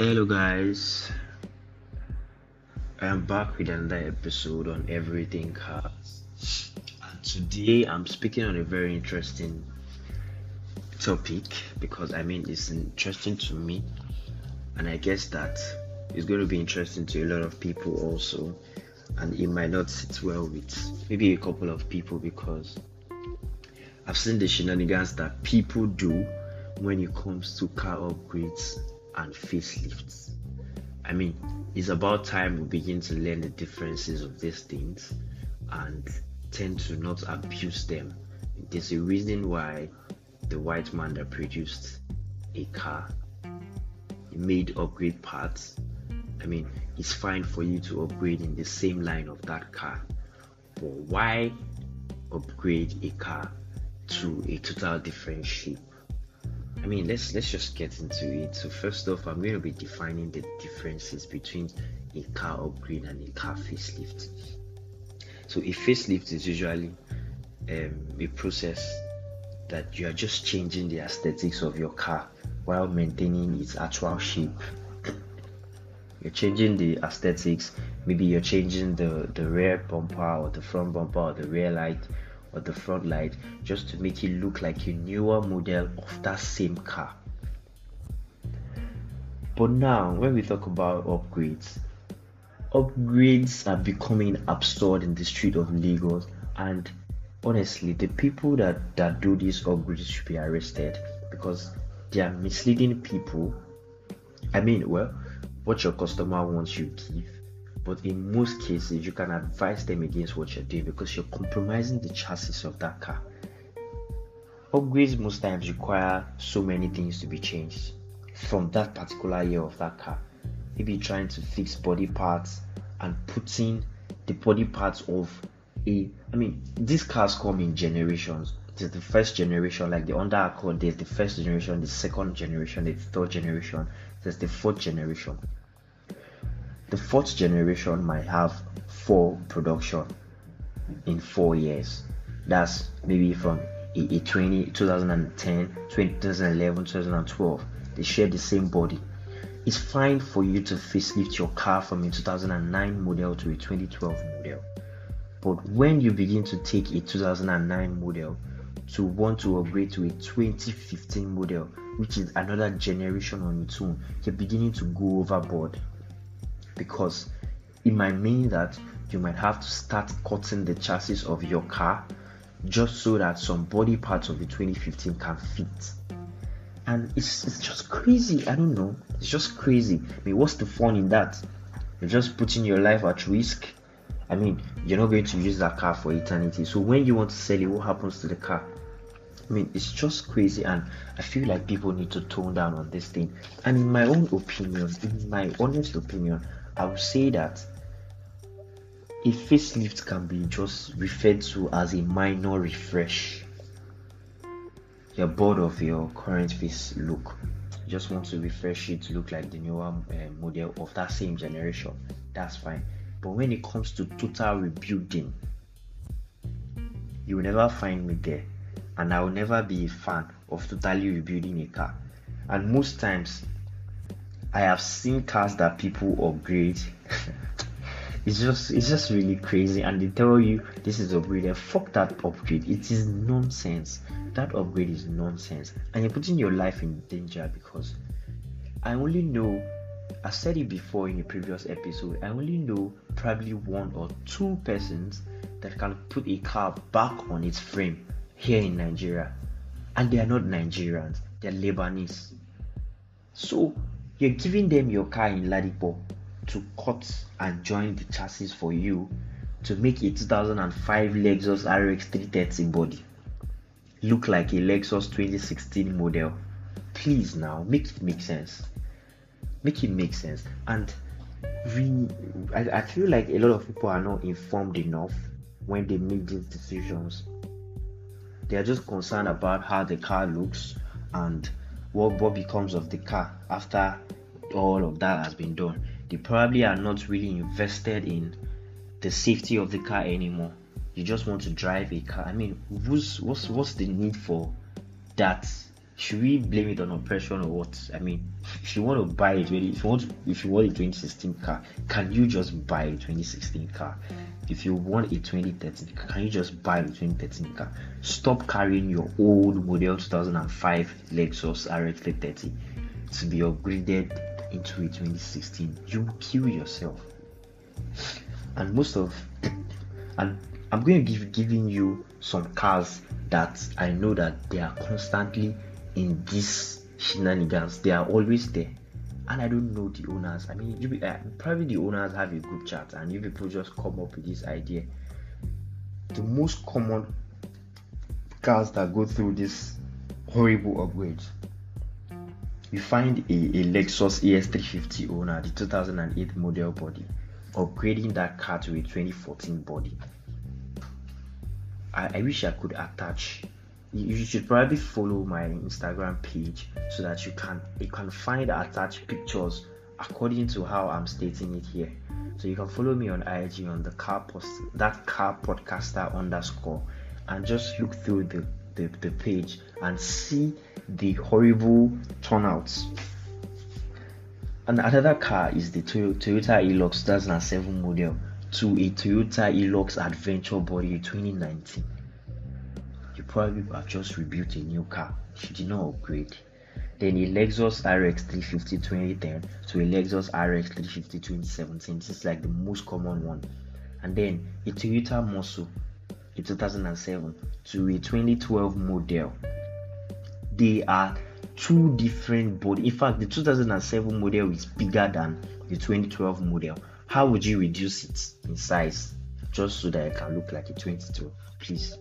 Hello, guys. I'm back with another episode on everything cars. And today I'm speaking on a very interesting topic because I mean it's interesting to me, and I guess that it's going to be interesting to a lot of people also. And it might not sit well with maybe a couple of people because I've seen the shenanigans that people do when it comes to car upgrades and facelifts. I mean, it's about time we begin to learn the differences of these things and tend to not abuse them. There's a reason why the white man that produced a car made upgrade parts. I mean, it's fine for you to upgrade in the same line of that car, but why upgrade a car to a total different shape? I mean, let's let's just get into it. So first off, I'm going to be defining the differences between a car upgrade and a car facelift. So a facelift is usually um, a process that you are just changing the aesthetics of your car while maintaining its actual shape. You're changing the aesthetics. Maybe you're changing the the rear bumper or the front bumper or the rear light or the front light just to make it look like a newer model of that same car. But now, when we talk about upgrades, upgrades are becoming absurd in the street of Lagos, and honestly, the people that, that do these upgrades should be arrested because they are misleading people. I mean, well, what your customer wants you give but in most cases you can advise them against what you're doing because you're compromising the chassis of that car. Upgrades most times require so many things to be changed from that particular year of that car. Maybe trying to fix body parts and putting the body parts of a i mean these cars come in generations. There's the first generation like the Honda Accord there's the first generation the second generation the third generation there's the fourth generation the fourth generation might have four production in four years. That's maybe from a, a 20, 2010, 2011, 2012. They share the same body. It's fine for you to facelift your car from a 2009 model to a 2012 model. But when you begin to take a 2009 model to want to upgrade to a 2015 model, which is another generation on its own, you're beginning to go overboard because it might mean that you might have to start cutting the chassis of your car just so that some body parts of the 2015 can fit. And it's, it's just crazy. I don't know. It's just crazy. I mean, what's the fun in that? You're just putting your life at risk. I mean, you're not going to use that car for eternity. So when you want to sell it, what happens to the car? I mean, it's just crazy, and I feel like people need to tone down on this thing. And in my own opinion, in my honest opinion, I would say that a facelift can be just referred to as a minor refresh. You're bored of your current face look, you just want to refresh it to look like the newer uh, model of that same generation. That's fine. But when it comes to total rebuilding, you will never find me there, and I will never be a fan of totally rebuilding a car. And most times, I have seen cars that people upgrade. it's just it's just really crazy and they tell you this is upgraded. Fuck that upgrade. It is nonsense. That upgrade is nonsense. And you're putting your life in danger because I only know I said it before in a previous episode, I only know probably one or two persons that can put a car back on its frame here in Nigeria. And they are not Nigerians, they're Lebanese. So you're giving them your car in Ladipo to cut and join the chassis for you to make a 2005 Lexus RX 330 body look like a Lexus 2016 model. Please now make it make sense. Make it make sense. And we, I, I feel like a lot of people are not informed enough when they make these decisions. They are just concerned about how the car looks and what, what becomes of the car after all of that has been done. They probably are not really invested in the safety of the car anymore. You just want to drive a car. I mean, what's what's what's the need for that? Should we blame it on oppression or what? I mean, if you want to buy it, 20 if you want if you want a 2016 car can you just buy a 2016 car? If you want a 2013 can you just buy a 2013 car? Stop carrying your old model 2005 lexus rx 330 to be upgraded into a 2016 you will kill yourself. And most of and i'm going to give giving you some cars that i know that they are constantly in these shenanigans they are always there. And i don't know the owners. I mean you uh, probably the owners have a group chat and you people just come up with this idea. The most common cars that go through this horrible upgrade you find a, a lexus es350 owner the 2008 model body upgrading that car to a 2014 body. I, I wish i could attach you should probably follow my instagram page so that you can you can find attached pictures according to how i'm stating it here. So you can follow me on ig on the car post that car podcaster underscore and just look through the, the, the page and see the horrible turnouts. And another car is the Toyota Hilux 2007 model to a Toyota Hilux Adventure Body 2019 probably have just rebuilt a new car. She did not upgrade. Then a Lexus RX 350 2010 to a Lexus RX 350 2017. This is like the most common one. And then a Toyota Musso a 2007 to a 2012 model. They are two different body. In fact, the 2007 model is bigger than the 2012 model. How would you reduce it in size just so that it can look like a 22? Please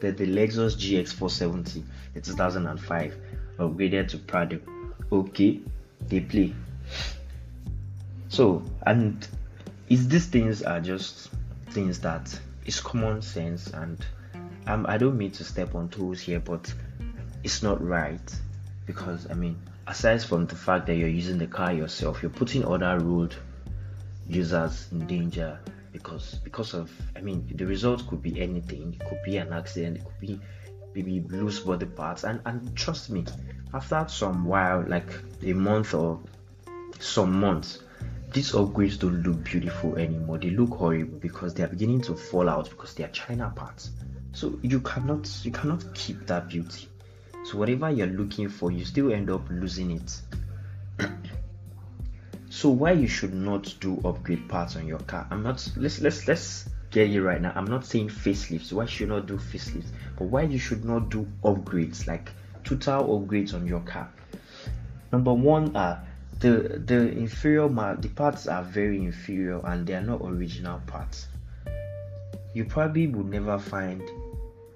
that the Lexus GX 470 in 2005 upgraded to Prado. Okay, they play. So, and is these things are just things that is common sense, and um, I don't mean to step on toes here, but it's not right because I mean, aside from the fact that you're using the car yourself, you're putting other road users in danger because because of I mean the result could be anything. It could be an accident. It could be maybe loose body parts. And and trust me, after some while, like a month or some months, these upgrades don't look beautiful anymore. They look horrible because they are beginning to fall out because they are China parts. So you cannot you cannot keep that beauty. So whatever you're looking for, you still end up losing it. So why you should not do upgrade parts on your car? I'm not let's let's let's get you right now. I'm not saying facelifts. Why should not do facelifts? But why you should not do upgrades like total upgrades on your car? Number one, uh the the inferior the parts are very inferior and they are not original parts. You probably would never find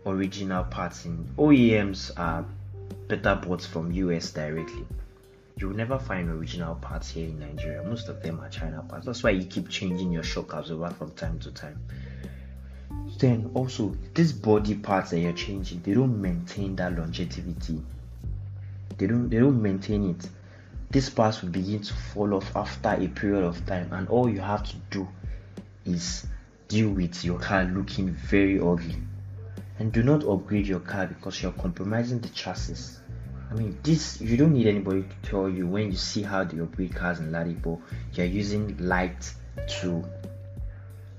original parts in OEMs are better bought from US directly you will never find original parts here in Nigeria. Most of them are China parts. That's why you keep changing your shock absorber from time to time. Then also these body parts that you're changing, they don't maintain that longevity. They don't they don't maintain it. These parts will begin to fall off after a period of time, and all you have to do is deal with your car looking very ugly. And do not upgrade your car because you're compromising the chassis I mean, this you don't need anybody to tell you when you see how operate cars in Ladipo, you're using light to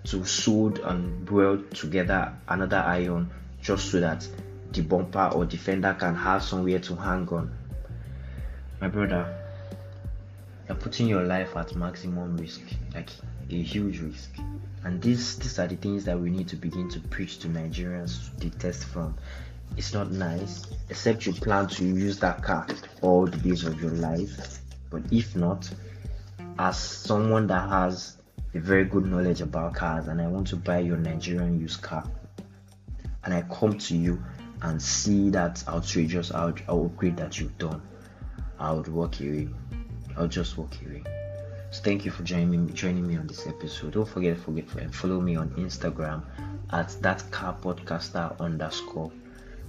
to solder and weld together another iron just so that the bumper or defender can have somewhere to hang on. My brother, you're putting your life at maximum risk, like a huge risk. And these these are the things that we need to begin to preach to Nigerians to detest from it's not nice except you plan to use that car all the days of your life. But if not as someone that has a very good knowledge about cars and i want to buy your nigerian used car and i come to you and see that outrageous out upgrade that you've done i would walk away. I'll just walk away. So thank you for joining me joining me on this episode. Don't forget forget and follow me on instagram at that car podcaster underscore